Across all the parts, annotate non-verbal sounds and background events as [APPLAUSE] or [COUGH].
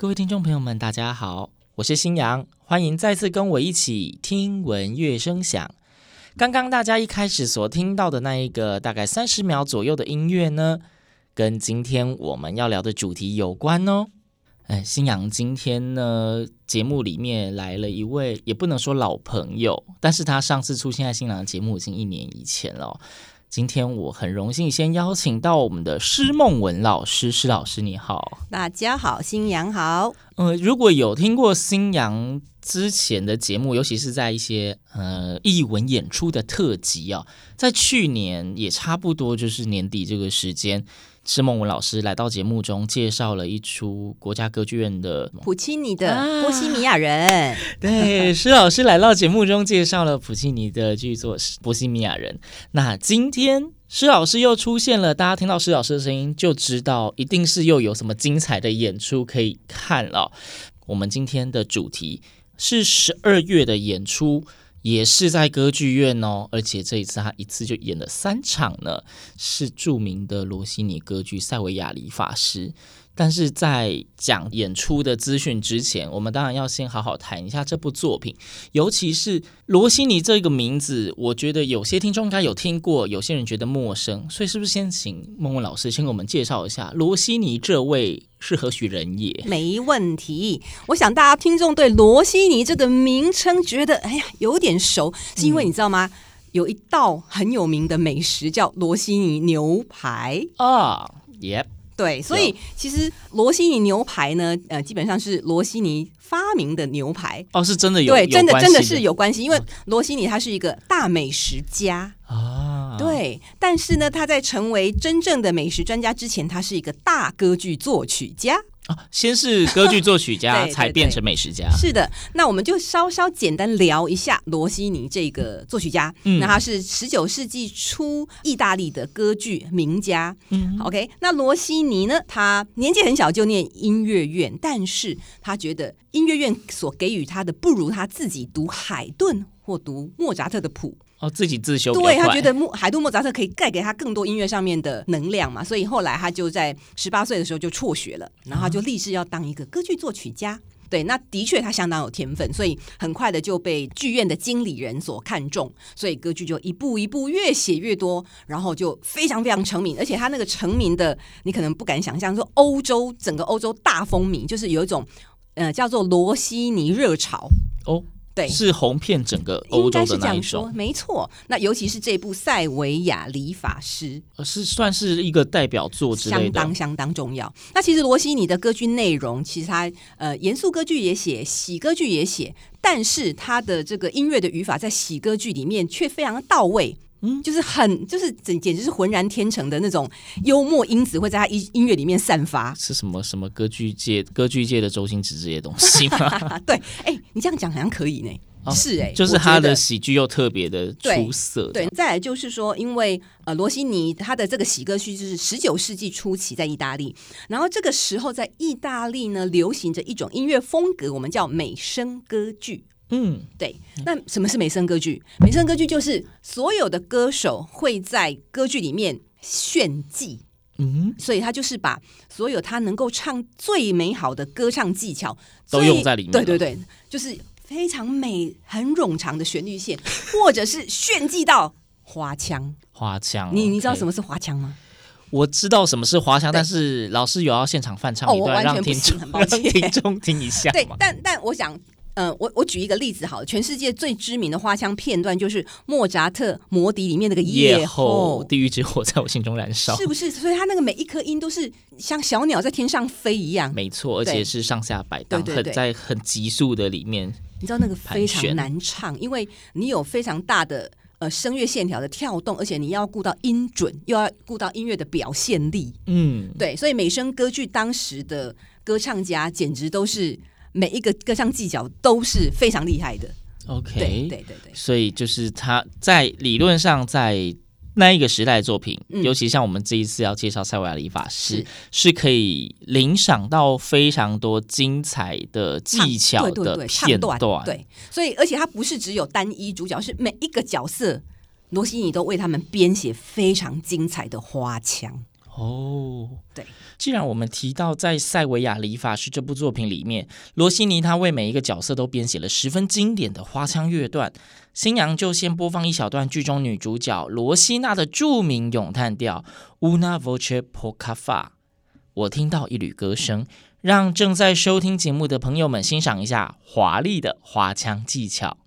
各位听众朋友们，大家好，我是新阳，欢迎再次跟我一起听闻乐声响。刚刚大家一开始所听到的那一个大概三十秒左右的音乐呢，跟今天我们要聊的主题有关哦。哎，新阳今天呢，节目里面来了一位，也不能说老朋友，但是他上次出现在新阳节目已经一年以前了。今天我很荣幸先邀请到我们的施梦文老师，施老师你好。大家好，新阳好。呃，如果有听过新阳之前的节目，尤其是在一些呃艺文演出的特辑啊，在去年也差不多就是年底这个时间，施梦文老师来到节目中介绍了一出国家歌剧院的 [LAUGHS] 普契尼的啊《波西米亚人》[LAUGHS] 对，施老师来到节目中介绍了普契尼的剧作《波西米亚人》。那今天施老师又出现了，大家听到施老师的声音就知道，一定是又有什么精彩的演出可以看了。我们今天的主题是十二月的演出，也是在歌剧院哦，而且这一次他一次就演了三场呢，是著名的罗西尼歌剧《塞维亚理发师》。但是在讲演出的资讯之前，我们当然要先好好谈一下这部作品，尤其是罗西尼这个名字，我觉得有些听众应该有听过，有些人觉得陌生，所以是不是先请孟玟老师先给我们介绍一下罗西尼这位是何许人也？没问题。我想大家听众对罗西尼这个名称觉得哎呀有点熟，是因为你知道吗？嗯、有一道很有名的美食叫罗西尼牛排啊，耶、oh。对，所以其实罗西尼牛排呢，呃，基本上是罗西尼发明的牛排。哦，是真的有，对，真的的。真的是有关系，因为罗西尼他是一个大美食家。啊，对，但是呢，他在成为真正的美食专家之前，他是一个大歌剧作曲家。啊，先是歌剧作曲家，[LAUGHS] 对对对，才变成美食家。是的，那我们就稍稍简单聊一下罗西尼这个作曲家。嗯，那他是十九世纪初意大利的歌剧名家。嗯，OK，那罗西尼呢，他年纪很小就念音乐院，但是他觉得音乐院所给予他的不如他自己读海顿或读莫扎特的谱。哦，自己自修，对，他觉得莫海顿莫扎特可以带给他更多音乐上面的能量嘛，所以后来他就在十八岁的时候就辍学了，然后他就立志要当一个歌剧作曲家。嗯、对，那的确他相当有天分，所以很快的就被剧院的经理人所看中，所以歌剧就一步一步越写越多，然后就非常非常成名，而且他那个成名的你可能不敢想象，说欧洲整个欧洲大风靡，就是有一种呃叫做罗西尼热潮哦。对，是红遍整个欧洲的那一种，没错。那尤其是这部《塞维亚理发师》，是算是一个代表作之类的，相当相当重要。那其实罗西尼的歌剧内容，其实他呃严肃歌剧也写，喜歌剧也写，但是他的这个音乐的语法在喜歌剧里面却非常的到位。嗯，就是很，就是简简直是浑然天成的那种幽默因子会在他音音乐里面散发。是什么什么歌剧界歌剧界的周星驰这些东西吗？[LAUGHS] 对，哎、欸，你这样讲好像可以呢。哦、是哎、欸，就是他的喜剧又特别的出色对。对，再来就是说，因为呃，罗西尼他的这个喜歌剧就是十九世纪初期在意大利，然后这个时候在意大利呢流行着一种音乐风格，我们叫美声歌剧。嗯，对。那什么是美声歌剧？美声歌剧就是所有的歌手会在歌剧里面炫技。嗯，所以他就是把所有他能够唱最美好的歌唱技巧都用在里面。对对对，就是非常美、很冗长的旋律线，或者是炫技到花腔。花腔，你你知道什么是花腔吗？我知道什么是花腔，但是老师有要现场翻唱一段，让听众 [LAUGHS] 让听众听一下。对，但但我想。嗯，我我举一个例子好了，全世界最知名的花腔片段就是莫扎特《魔笛》里面那个夜后，地狱之火 [LAUGHS] 在我心中燃烧，是不是？所以他那个每一颗音都是像小鸟在天上飞一样，没错，而且是上下摆荡，很在很急速的里面。你知道那个非常难唱，因为你有非常大的呃声乐线条的跳动，而且你要顾到音准，又要顾到音乐的表现力。嗯，对，所以美声歌剧当时的歌唱家简直都是。每一个各项技巧都是非常厉害的。OK，对对对对，所以就是他在理论上在那一个时代的作品，嗯、尤其像我们这一次要介绍塞维亚理发师，是，是可以领赏到非常多精彩的技巧的片段。对，对，对，对，所以而且他不是只有单一主角，是每一个角色，罗西尼都为他们编写非常精彩的花腔。哦，对。既然我们提到在《塞维亚理发师》这部作品里面，罗西尼他为每一个角色都编写了十分经典的花腔乐段，新娘就先播放一小段剧中女主角罗西娜的著名咏叹调《Una voce poca fa》。我听到一缕歌声，让正在收听节目的朋友们欣赏一下华丽的花腔技巧。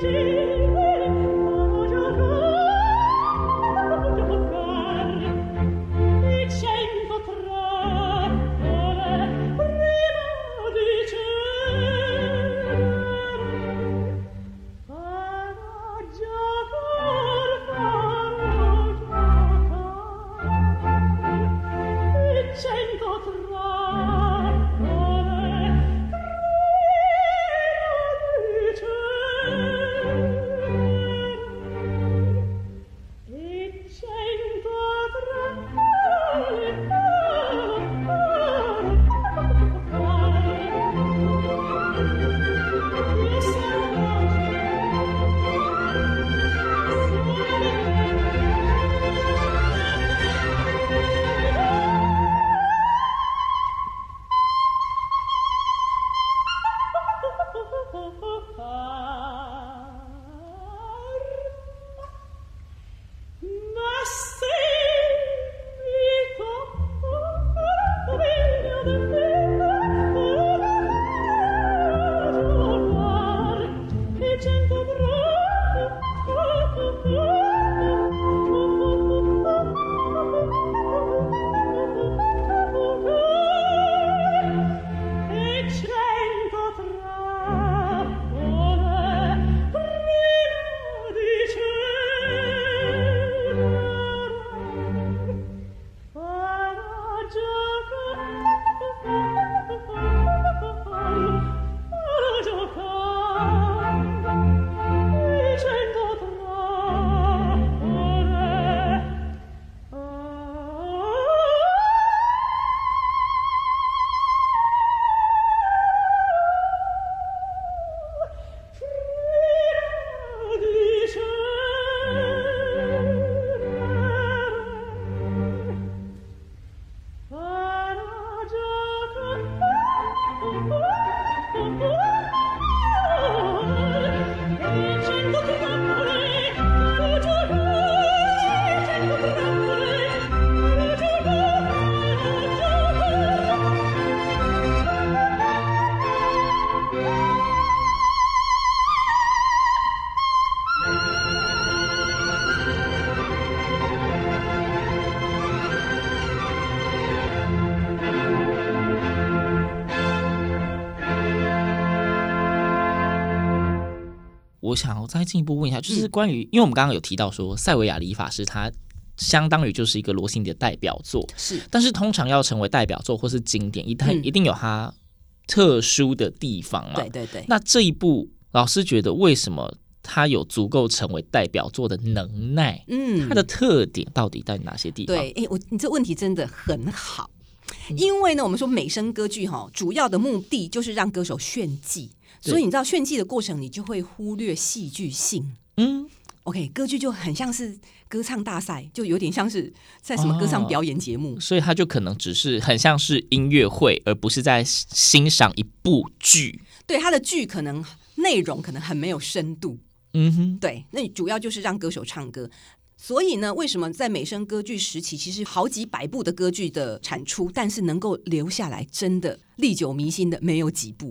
see. 我想要再进一步问一下，就是关于，嗯、因为我们刚刚有提到说，塞维亚理法师他相当于就是一个罗西尼的代表作，是，但是通常要成为代表作或是经典，一定一定有它特殊的地方嘛？对对对。那这一部老师觉得为什么它有足够成为代表作的能耐？嗯，它的特点到底在哪些地方？对，哎，我你这问题真的很好，因为呢，我们说美声歌剧哈，主要的目的就是让歌手炫技。所以你知道炫技的过程，你就会忽略戏剧性。嗯，OK，歌剧就很像是歌唱大赛，就有点像是在什么歌唱表演节目。哦，所以它就可能只是很像是音乐会，而不是在欣赏一部剧。对，它的剧可能内容可能很没有深度。嗯哼，对，那主要就是让歌手唱歌。所以呢，为什么在美声歌剧时期，其实好几百部的歌剧的产出，但是能够留下来，真的历久弥新的没有几部。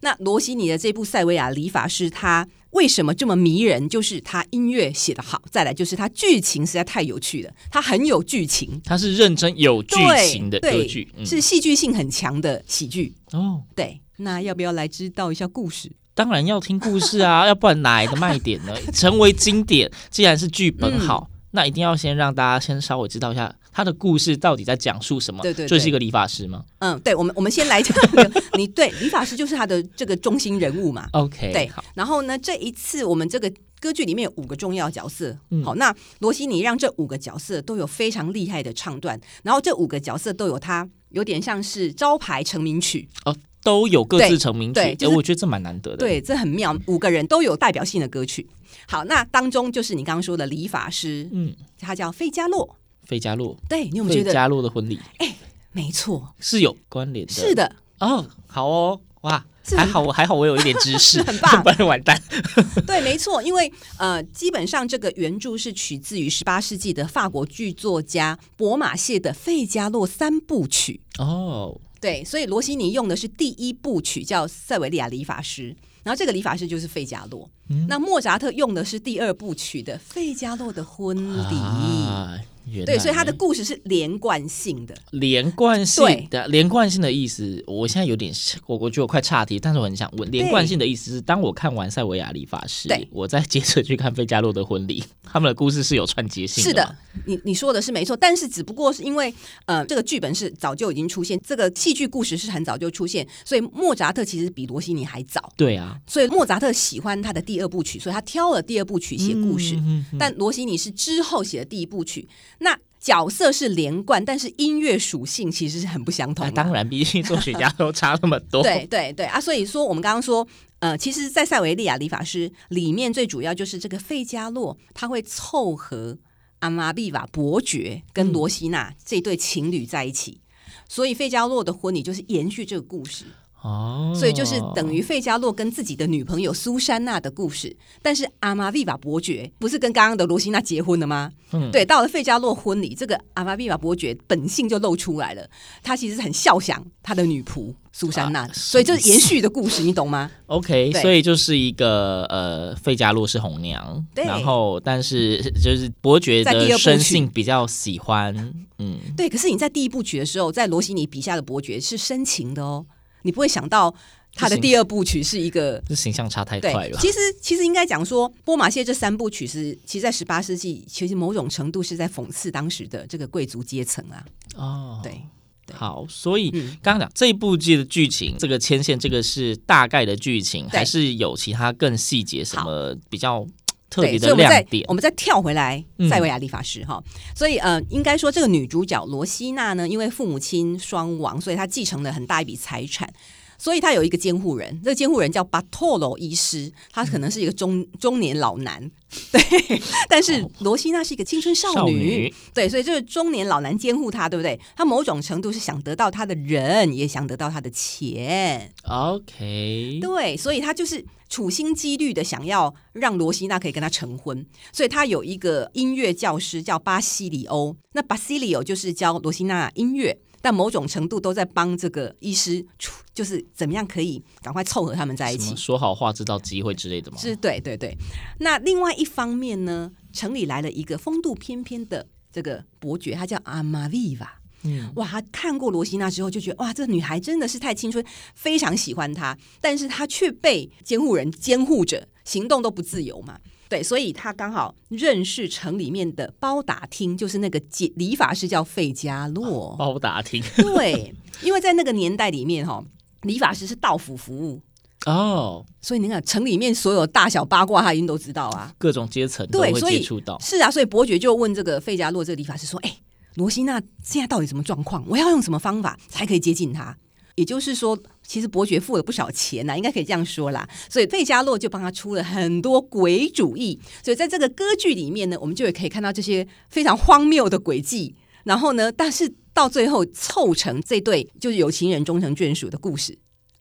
那罗西尼的这部《塞维亚理发师》，他为什么这么迷人？就是他音乐写得好，再来就是他剧情实在太有趣了，他很有剧情，他是认真有剧情的歌剧，嗯、是戏剧性很强的喜剧哦。对，那要不要来知道一下故事？当然要听故事啊，要不然哪来的卖点呢？[LAUGHS] 成为经典，既然是剧本好，嗯、那一定要先让大家先稍微知道一下。他的故事到底在讲述什么？对对，这是一个理发师吗？嗯，对，我们我们先来讲，[LAUGHS] 你对理发师就是他的这个中心人物嘛。OK，对。好，然后呢，这一次我们这个歌剧里面有五个重要角色。嗯、好，那罗西尼让这五个角色都有非常厉害的唱段，然后这五个角色都有他有点像是招牌成名曲哦，都有各自成名曲。对，就是、我觉得这蛮难得的。对，这很妙，五个人都有代表性的歌曲。好，那当中就是你刚刚说的理发师，嗯，他叫费加洛。费加洛，对，你有没有觉得费加洛的婚礼？哎，没错，是有关联的。是的，哦，好哦，哇，还好我还好我有一点知识，[LAUGHS] 很棒，不然完蛋。[LAUGHS] 对，没错，因为呃，基本上这个原著是取自于十八世纪的法国剧作家博马谢的《费加洛三部曲》哦。对，所以罗西尼用的是第一部曲，叫《塞维利亚理发师》。然后这个理发师就是费加洛，嗯、那莫扎特用的是第二部曲的《费加洛的婚礼》啊。对，所以他的故事是连贯性的，连贯性的，对连贯性的意思，我现在有点，我我觉得我快岔题，但是我很想问，连贯性的意思是，当我看完塞维亚理发师，对。我再接着去看费加洛的婚礼，[LAUGHS] 他们的故事是有串接性的。是的，你你说的是没错，但是只不过是因为，呃，这个剧本是早就已经出现，这个戏剧故事是很早就出现，所以莫扎特其实比罗西尼还早。对啊，所以莫扎特喜欢他的第二部曲，所以他挑了第二部曲写故事，嗯嗯嗯、但罗西尼是之后写的第一部曲，那。角色是连贯，但是音乐属性其实是很不相同的。当然，毕竟作曲家都差那么多。对对对啊，所以说我们刚刚说，呃，其实，在塞维利亚理发师里面，最主要就是这个费加洛，他会凑合阿玛比瓦伯爵跟罗西娜这对情侣在一起，嗯、所以费加洛的婚礼就是延续这个故事。哦，所以就是等于费加洛跟自己的女朋友苏珊娜的故事，但是阿玛维瓦伯爵不是跟刚刚的罗西娜结婚了吗？嗯，对，到了费加洛婚礼，这个阿玛维瓦伯爵本性就露出来了，他其实是很笑想他的女仆苏珊娜，啊、所以就是延续的故事，你懂吗？OK，所以就是一个呃，费加洛是红娘，对。然后但是就是伯爵的生性比较喜欢，嗯，对，可是你在第一部曲的时候，在罗西尼笔下的伯爵是深情的哦。你不会想到他的第二部曲是一个，这形象差太快了。其实，其实应该讲说，波马谢这三部曲是，其实，在十八世纪，其实某种程度是在讽刺当时的这个贵族阶层啊。哦，对，对。好，所以刚刚讲这一部剧的剧情，这个牵线，这个是大概的剧情，还是有其他更细节什么比较特别的亮点？我们再跳回来，塞维亚理发师哈。嗯、所以呃，应该说这个女主角罗西娜呢，因为父母亲双亡，所以她继承了很大一笔财产。所以他有一个监护人，这个监护人叫巴托罗医师，他可能是一个中中年老男，[LAUGHS] 对。但是罗西娜是一个青春少女，对，所以这个中年老男监护她，对不对？他某种程度是想得到他的人，也想得到他的钱。OK，对，所以他就是处心积虑的想要让罗西娜可以跟他成婚。所以他有一个音乐教师叫巴西里欧，那巴西里欧就是教罗西娜音乐。但某种程度都在帮这个医师，就是怎么样可以赶快凑合他们在一起，说好话知道机会之类的吗？是，对对对。那另外一方面呢，城里来了一个风度翩翩的这个伯爵，他叫阿玛维瓦。嗯，哇，他看过罗西娜之后就觉得哇，这个女孩真的是太青春，非常喜欢她，但是她却被监护人监护着，行动都不自由嘛。对，所以他刚好认识城里面的包打听，就是那个解理发师叫费加洛。包打听，[LAUGHS] 对，因为在那个年代里面哈，理发师是到府服务哦，所以你看城里面所有大小八卦他一定都知道啊，各种阶层都会接触到。是啊，所以伯爵就问这个费加洛这个理发师说：“哎，罗西娜现在到底什么状况？我要用什么方法才可以接近他？”也就是说，其实伯爵付了不少钱呐、啊，应该可以这样说啦。所以费加洛就帮他出了很多鬼主意。所以在这个歌剧里面呢，我们就也可以看到这些非常荒谬的诡计。然后呢，但是到最后凑成这对就是有情人终成眷属的故事。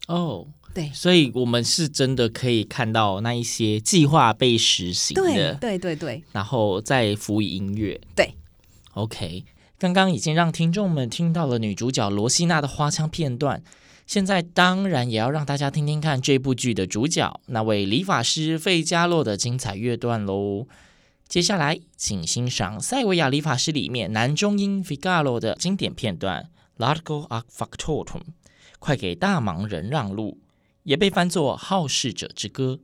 哦，对，所以我们是真的可以看到那一些计划被实行的，对对对对，然后再辅以音乐。对，OK。刚刚已经让听众们听到了女主角罗西娜的花腔片段，现在当然也要让大家听听看这部剧的主角那位理发师费加洛的精彩乐段喽。接下来，请欣赏《塞维亚理发师》里面男中音费加洛的经典片段《Largo al factotum》，快给大忙人让路，也被翻作《好事者之歌》。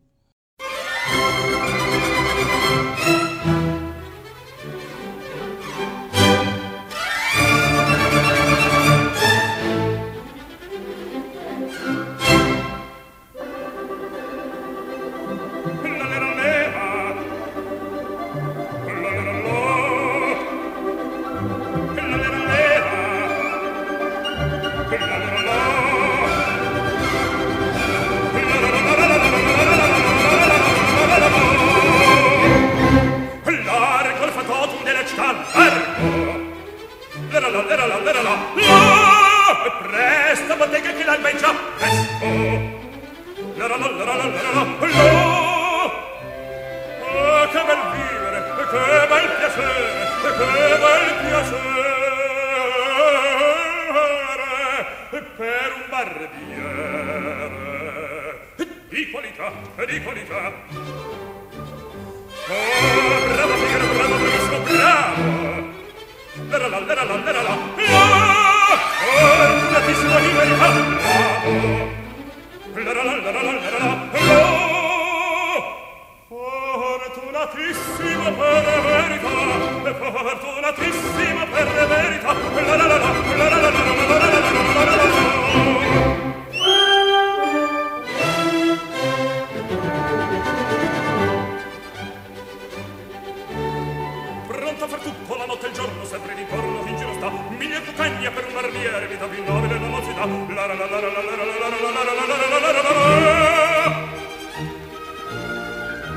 pronto per far tutto la notte e il giorno sempre di corno in giro sta mille cucagna per un barbiere vita più nobile non si dà la la la la la la la la la la la la la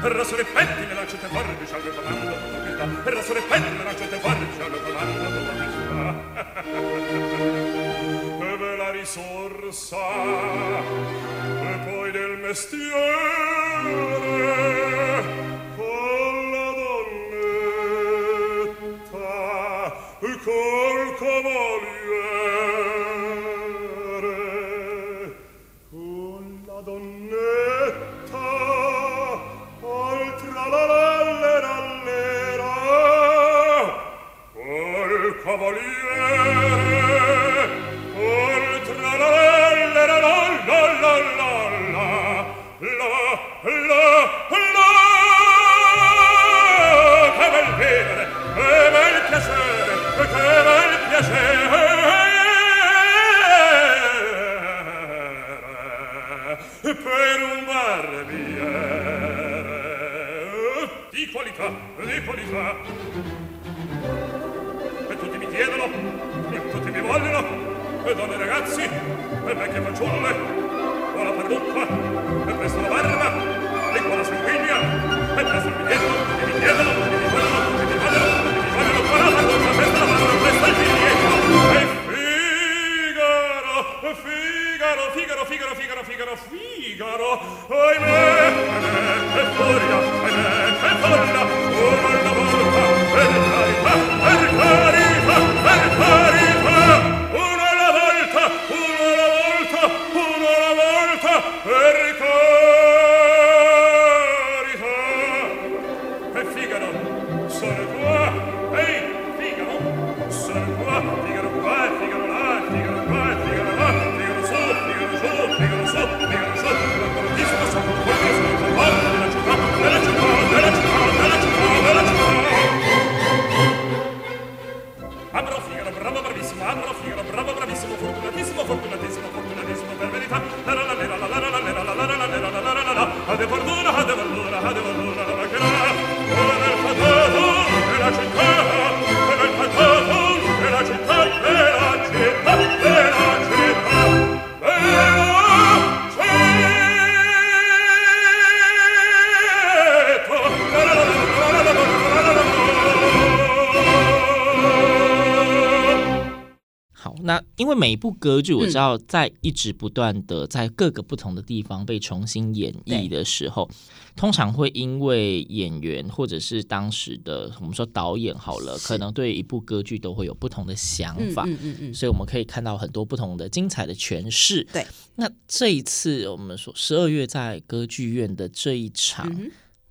per la sole petti le lancio te farre di salve comando per la sole petti le lancio te farre di salve comando e la risorsa e poi del mestiere per un barbiere di qualità, di qualità tutti mi chiedono tutti mi vogliono e donne ragazzi e vecchie fanciulle. O la parrucca e presto barba e qua la sanguigna e presto il mi chiedono. Figaro, Figaro, Figaro, Figaro, Figaro, Figaro, ahimè, ahimè, è furia, ahimè, è furia, una volta, per carità, per carità, per carità, 因为每一部歌剧，我知道在一直不断的在各个不同的地方被重新演绎的时候，通常会因为演员或者是当时的我们说导演好了，可能对一部歌剧都会有不同的想法。嗯嗯嗯，所以我们可以看到很多不同的精彩的诠释。对，那这一次我们说十二月在歌剧院的这一场，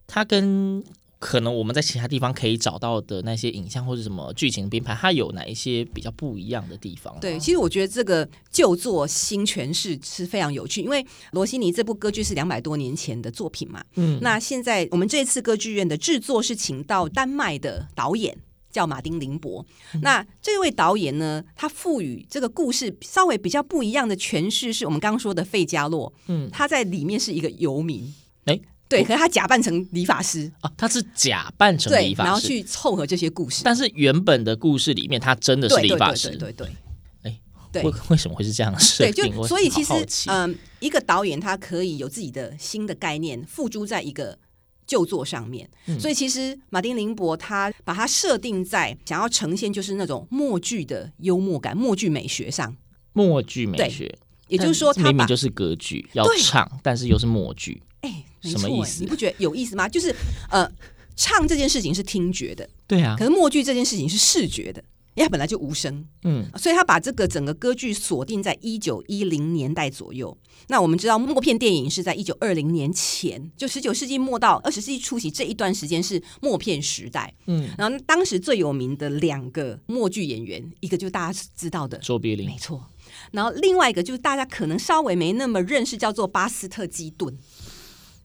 它跟可能我们在其他地方可以找到的那些影像或者什么剧情编排，它有哪一些比较不一样的地方？对，其实我觉得这个旧作新诠释是非常有趣，因为罗西尼这部歌剧是两百多年前的作品嘛。嗯，那现在我们这次歌剧院的制作是请到丹麦的导演叫马丁林博。嗯、那这位导演呢，他赋予这个故事稍微比较不一样的诠释，是我们刚刚说的费加洛。嗯，他在里面是一个游民。哎。对，可是他假扮成理发师啊，他是假扮成理发师，然后去凑合这些故事。但是原本的故事里面，他真的是理发师。对对对，对，对，哎，对，为为什么会是这样的设定？对，就所以其实，嗯、呃，一个导演他可以有自己的新的概念付诸在一个旧作上面。嗯、所以其实马丁林伯他把它设定在想要呈现就是那种默剧的幽默感、默剧美学上。默剧美学，也就是说他，明明就是歌剧要唱，但是又是默剧。哎，什么意思？你不觉得有意思吗？就是呃，唱这件事情是听觉的，对啊。可是默剧这件事情是视觉的，因为它本来就无声，嗯。所以他把这个整个歌剧锁定在一九一零年代左右。那我们知道默片电影是在一九二零年前，就十九世纪末到二十世纪初期这一段时间是默片时代，嗯。然后当时最有名的两个默剧演员，一个就是大家知道的卓别林，没错。然后另外一个就是大家可能稍微没那么认识，叫做巴斯特基顿。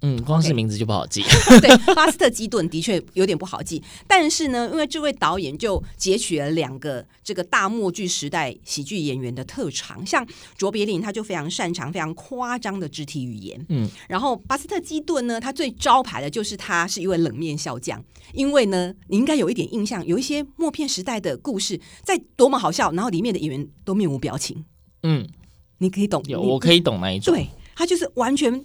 嗯，光是名字就不好记。Okay. [LAUGHS] 对，巴斯特基顿的确有点不好记，但是呢，因为这位导演就截取了两个这个大默剧时代喜剧演员的特长，像卓别林他就非常擅长非常夸张的肢体语言，嗯，然后巴斯特基顿呢，他最招牌的就是他是一位冷面笑匠，因为呢，你应该有一点印象，有一些默片时代的故事在多么好笑，然后里面的演员都面无表情，嗯，你可以懂，有我可以懂那一种，对，他就是完全。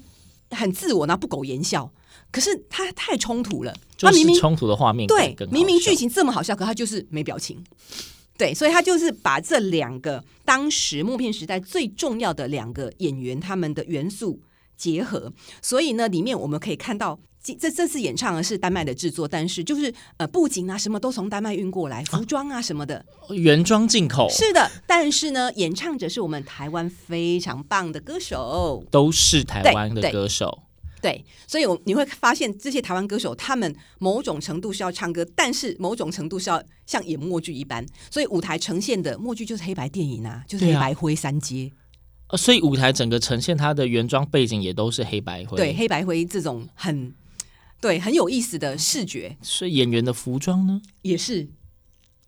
很自我，然后不苟言笑，可是他太冲突了。他明明冲突的画面，对，明明剧情这么好笑，可他就是没表情。对，所以他就是把这两个当时默片时代最重要的两个演员他们的元素结合。所以呢，里面我们可以看到，这这次演唱的是丹麦的制作，但是就是呃布景啊什么都从丹麦运过来，服装啊什么的、啊、原装进口。是的，但是呢，演唱者是我们台湾非常棒的歌手，都是台湾的歌手。对，对，所以我你会发现这些台湾歌手，他们某种程度是要唱歌，但是某种程度是要像演默剧一般，所以舞台呈现的默剧就是黑白电影啊，就是黑白灰三阶。呃，所以舞台整个呈现它的原装背景也都是黑白灰，对，黑白灰这种很。对，很有意思的视觉。所以演员的服装呢，也是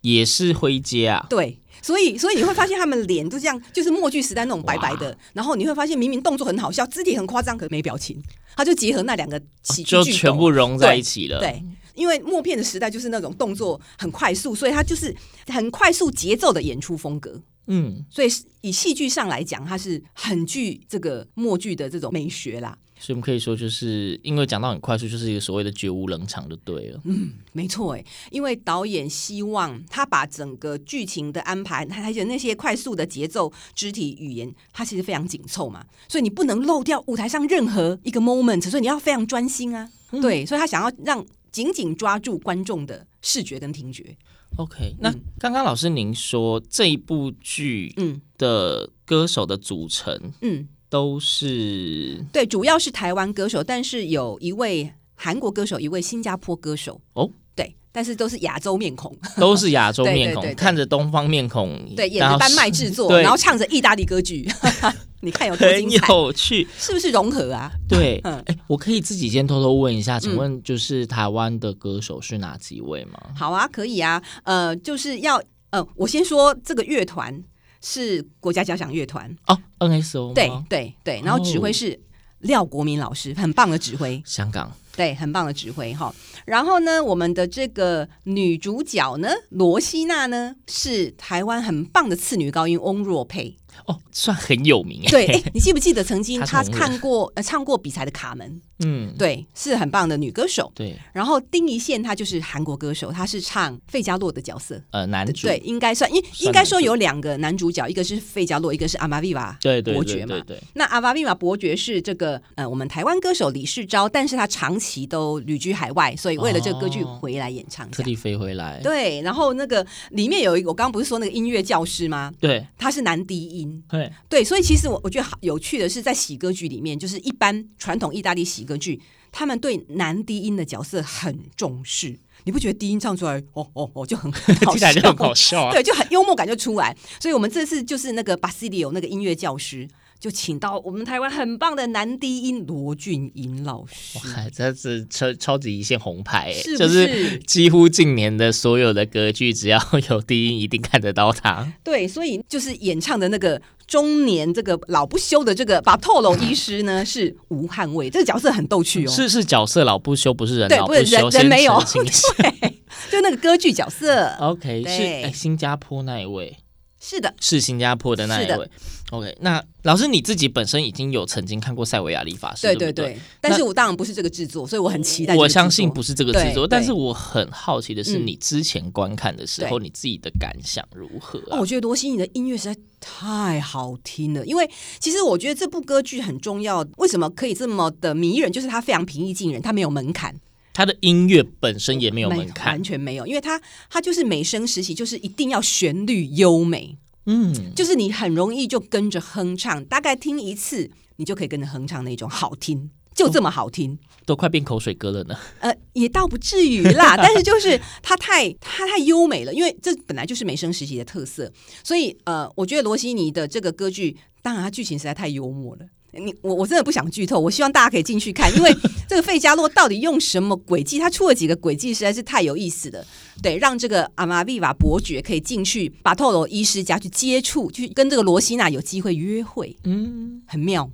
也是灰阶啊。对，所以所以你会发现他们脸都这样，就是默剧时代那种白白的。然后你会发现，明明动作很好笑，肢体很夸张，可是没表情。他就结合那两个喜剧，就全部融在一起了。对，对，因为默片的时代就是那种动作很快速，所以他就是很快速节奏的演出风格。嗯，所以以戏剧上来讲，它是很具这个默剧的这种美学啦。所以我们可以说，就是因为讲到很快速，就是一个所谓的绝无冷场就对了。嗯，没错诶，因为导演希望他把整个剧情的安排，他还有那些快速的节奏、肢体语言，它其实非常紧凑嘛，所以你不能漏掉舞台上任何一个 moment，所以你要非常专心啊。嗯、对，所以他想要让紧紧抓住观众的视觉跟听觉。OK，那刚刚老师您说这一部剧嗯的歌手的组成，嗯。嗯都是对，主要是台湾歌手，但是有一位韩国歌手，一位新加坡歌手。哦，对，但是都是亚洲面孔，都是亚洲面孔，[LAUGHS] 对对对对，看着东方面孔，对，演着丹麦制作，然后唱着意大利歌剧，[LAUGHS] 你看有多精彩，很有趣，是不是融合啊？对，[LAUGHS] 哎、嗯，我可以自己先偷偷问一下，请问就是台湾的歌手是哪几位吗？嗯、好啊，可以啊，呃，就是要呃，我先说这个乐团。是国家交响乐团。哦，NSO 对对对，然后指挥是廖国民老师，很棒的指挥，香港。对，很棒的指挥哈。然后呢，我们的这个女主角呢，罗希娜呢，是台湾很棒的次女高音翁若佩哦，算很有名。对，哎，你记不记得曾经 [LAUGHS] 他看过呃唱过比赛的卡门？嗯，对，是很棒的女歌手。对，然后丁一宪她就是韩国歌手，她是唱费加洛的角色。呃，男主对，应该算，应算应该说有两个男主角，一个是费加洛，一个是阿玛维瓦对对伯爵嘛。对对对，那阿玛维瓦伯爵是这个呃我们台湾歌手李世昭，但是他长期都旅居海外，所以为了这个歌剧哦回来演唱。特地飞回来。对，然后那个里面有一个，我刚刚不是说那个音乐教师吗？对他是男低音。对，对，所以其实我我觉得好有趣的是，在喜歌剧里面，就是一般传统意大利喜歌剧，他们对男低音的角色很重视。你不觉得低音唱出来，哦哦哦，就很很 [LAUGHS] 好 [LAUGHS] 听起来就笑很搞笑啊。对，就很幽默感就出来。所以我们这次就是那个巴西里有那个音乐教师，就请到我们台湾很棒的男低音罗俊英老师。哇，这是超超级一线红牌，是不就是是几乎近年的所有的歌剧，只要有低音，一定看得到他。对，所以就是演唱的那个中年这个老不休的这个巴托罗医师呢，是吴汉卫，这个角色很逗趣哦。是是角色老不休，不是人对老休，不是人没有 [LAUGHS] 对，就那个歌剧角色。[LAUGHS] OK，是新加坡那一位，是的，是新加坡的那一位。OK，那老师你自己本身已经有曾经看过塞维亚理发师，对对不对对。但是我当然不是这个制作，所以我很期待。我相信不是这个制作，但是我很好奇的是，嗯你之前观看的时候，对你自己的感想如何啊？哦，我觉得罗西尼的音乐实在太好听了，因为其实我觉得这部歌剧很重要，为什么可以这么的迷人？就是它非常平易近人，它没有门槛，他的音乐本身也没有门槛完，全没有，因为他他就是美声实习，就是一定要旋律优美，嗯，就是你很容易就跟着哼唱，大概听一次你就可以跟着哼唱那种好听，就这么好听。都快变口水歌了呢。呃，也倒不至于啦，[LAUGHS] 但是就是它太它太优美了，因为这本来就是美声实习的特色，所以呃，我觉得罗西尼的这个歌剧，当然它剧情实在太幽默了。你我我真的不想剧透，我希望大家可以进去看，因为 [LAUGHS] 这个费加洛到底用什么诡计，他出了几个诡计实在是太有意思了。对，让这个阿玛维瓦伯爵可以进去巴透罗医师家去接触，去跟这个罗西娜有机会约会，嗯，很妙。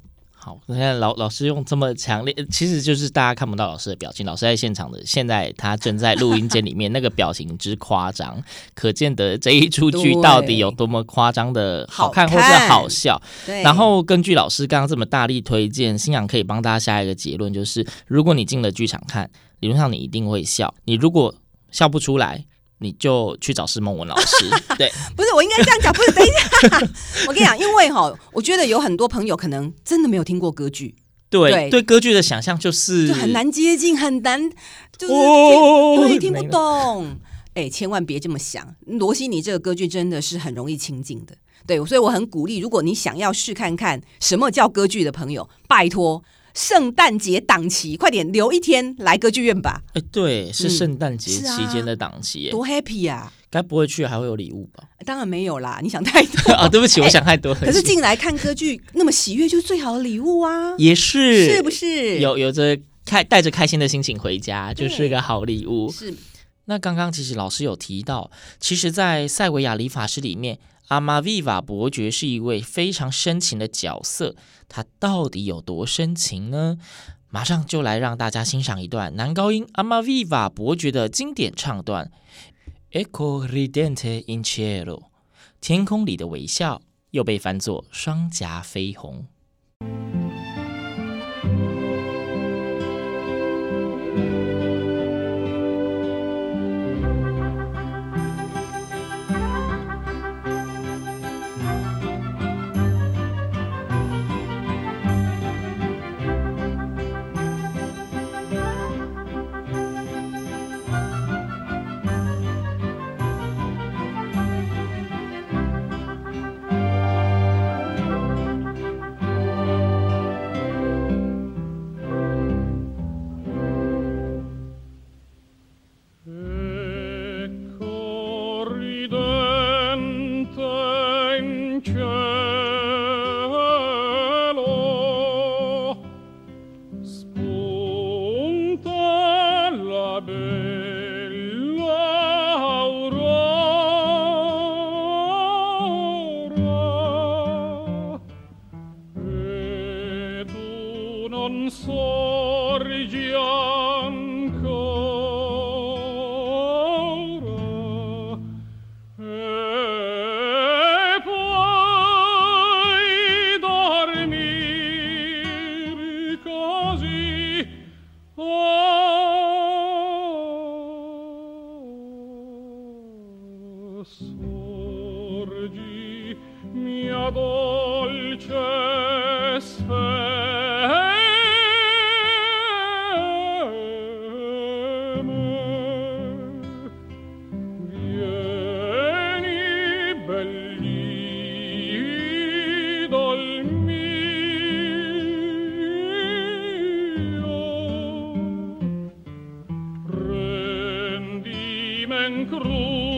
好，你看老老师用这么强烈，其实就是大家看不到老师的表情，老师在现场的，现在他正在录音间里面，[LAUGHS] 那个表情之夸张，可见得这一出剧到底有多么夸张的好看或是好笑。对，然后根据老师刚刚这么大力推荐，新阳可以帮大家下一个结论，就是如果你进了剧场看，理论上你一定会笑，你如果笑不出来。你就去找施梦文老师，[LAUGHS] 对，不是我应该这样讲，不是等一下，[LAUGHS] 我跟你讲，因为哈，我觉得有很多朋友可能真的没有听过歌剧，对对。对，歌剧的想象就是就很难接近，很难，就是听、哦。对听不懂。哎，千万别这么想，罗西尼这个歌剧真的是很容易亲近的，对，所以我很鼓励，如果你想要试看看什么叫歌剧的朋友，拜托。圣诞节档期，快点留一天来歌剧院吧！哎，对，是圣诞节期间的档期，多 happy 啊！该不会去还会有礼物吧？当然没有啦，你想太多 [LAUGHS] 啊！对不起，[LAUGHS] 我想太多了。可是进来看歌剧，那么喜悦就是最好的礼物啊！也是，是不是？有有着开带着开心的心情回家，就是个好礼物。是。那刚刚其实老师有提到，其实，在塞维亚理发师里面，阿玛维瓦伯爵是一位非常深情的角色。他到底有多深情呢？马上就来让大家欣赏一段男高音阿玛维瓦伯爵的经典唱段：Eco ridente in cielo，天空里的微笑，又被翻作双颊绯红。And Krug.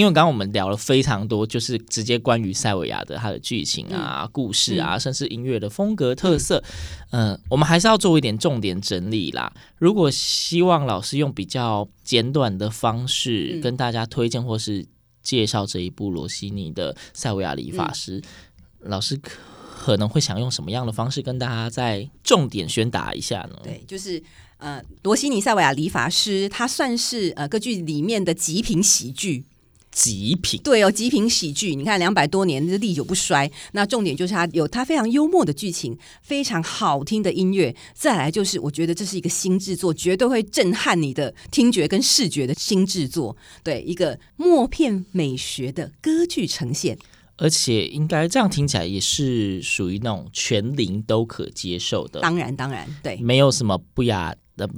因为刚刚我们聊了非常多，就是直接关于塞维亚的它的剧情啊、嗯故事啊，甚至音乐的风格特色。嗯、呃，我们还是要做一点重点整理啦。如果希望老师用比较简短的方式跟大家推荐或是介绍这一部罗西尼的《塞维亚理发师》，嗯、老师可能会想用什么样的方式跟大家再重点宣达一下呢？对，就是呃，罗西尼塞维亚理发师，他算是呃歌剧里面的极品喜剧。极品对哦，极品喜剧，你看两百多年，这历久不衰。那重点就是它有它非常幽默的剧情，非常好听的音乐。再来就是，我觉得这是一个新制作，绝对会震撼你的听觉跟视觉的新制作。对，一个默片美学的歌剧呈现，而且应该这样听起来也是属于那种全龄都可接受的。当然，当然，对，没有什么不雅。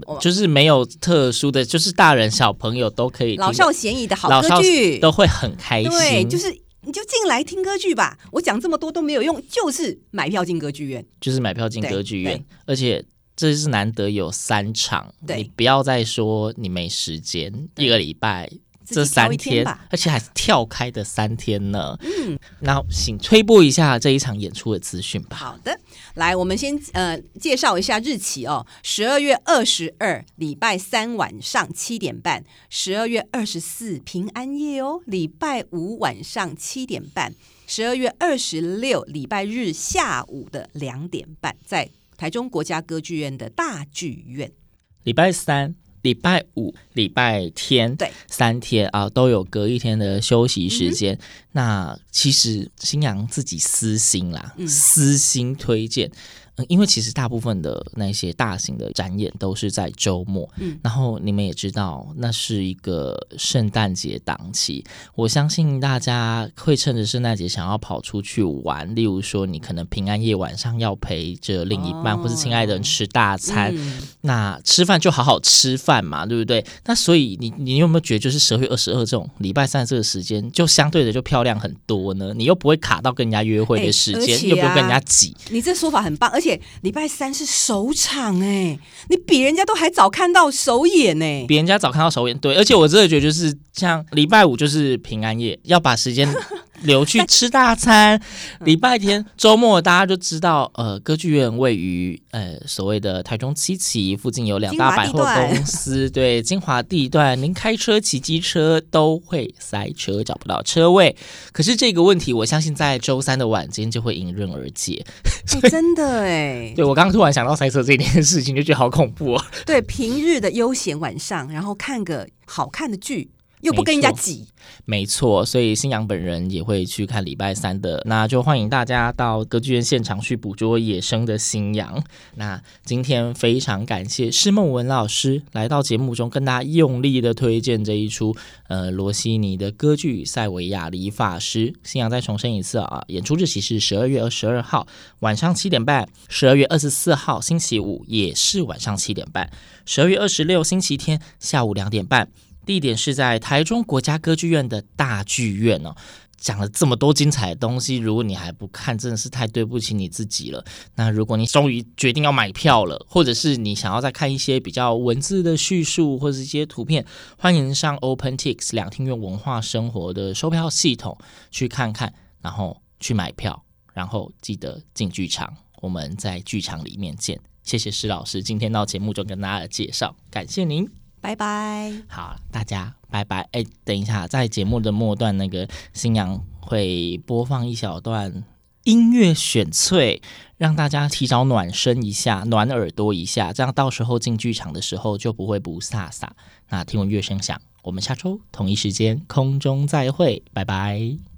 哦、就是没有特殊的，就是大人小朋友都可以，老少咸宜的好歌剧都会很开心。对，就是你就进来听歌剧吧。我讲这么多都没有用，就是买票进歌剧院，就是买票进歌剧院。而且这是难得有三场，对你不要再说你没时间，一个礼拜。这三天，天而且还是跳开的三天呢。嗯，那请推播一下这一场演出的资讯吧。好的，来，我们先呃介绍一下日期哦。十二月二十二，礼拜三晚上七点半；十二月二十四，平安夜哦，礼拜五晚上七点半；十二月二十六，礼拜日下午的两点半，在台中国家歌剧院的大剧院。礼拜三。礼拜五、礼拜天，对，三天啊，都有隔一天的休息时间。嗯、那其实新阳自己私心啦，嗯、私心推荐，嗯，因为其实大部分的那些大型的展演都是在周末，嗯，然后你们也知道，那是一个圣诞节档期，我相信大家会趁着圣诞节想要跑出去玩，例如说你可能平安夜晚上要陪着另一半、哦、或是亲爱的人吃大餐，嗯、那吃饭就好好吃饭嘛，对不对？那所以你你有没有觉得，就是十二月二十二这种礼拜三这个时间，就相对的就漂亮很多呢？你又不会卡到跟人家约会的时间，欸啊、又不会跟人家挤，你这说法很棒，而且礼拜三是首场哎、你比人家都还早看到首演呢、比人家早看到首演，对，而且我真的觉得就是像礼拜五就是平安夜，要把时间。留去吃大餐，礼拜天周末大家就知道，呃，歌剧院位于呃所谓的台中七期附近，有两大百货公司，对，精华地段，您开车骑机车都会塞车，找不到车位。可是这个问题，我相信在周三的晚间就会迎刃而解。欸、真的哎，[LAUGHS] 对，我刚刚突然想到塞车这件事情，就觉得好恐怖哦。对，平日的悠闲晚上，然后看个好看的剧。又不跟人家挤，没错，所以新阳本人也会去看礼拜三的，那就欢迎大家到歌剧院现场去捕捉野生的新阳。那今天非常感谢施梦文老师来到节目中，跟大家用力的推荐这一出呃罗西尼的歌剧《塞维亚理发师》。新阳再重申一次啊，演出日期是十二月二十二号晚上七点半，十二月二十四号星期五也是晚上七点半，十二月二十六星期天下午两点半。地点是在台中国家歌剧院的大剧院哦。讲了这么多精彩的东西，如果你还不看，真的是太对不起你自己了。那如果你终于决定要买票了，或者是你想要再看一些比较文字的叙述，或者是一些图片，欢迎上 OpenTix 两厅院文化生活的售票系统去看看，然后去买票，然后记得进剧场。我们在剧场里面见。谢谢施老师今天到节目中跟大家的介绍，感谢您。拜拜，好，大家拜拜。哎，等一下，在节目的末段，那个新娘会播放一小段音乐选粹，让大家提早暖身一下，暖耳朵一下，这样到时候进剧场的时候就不会不飒飒。那听闻乐声响，我们下周同一时间空中再会，拜拜。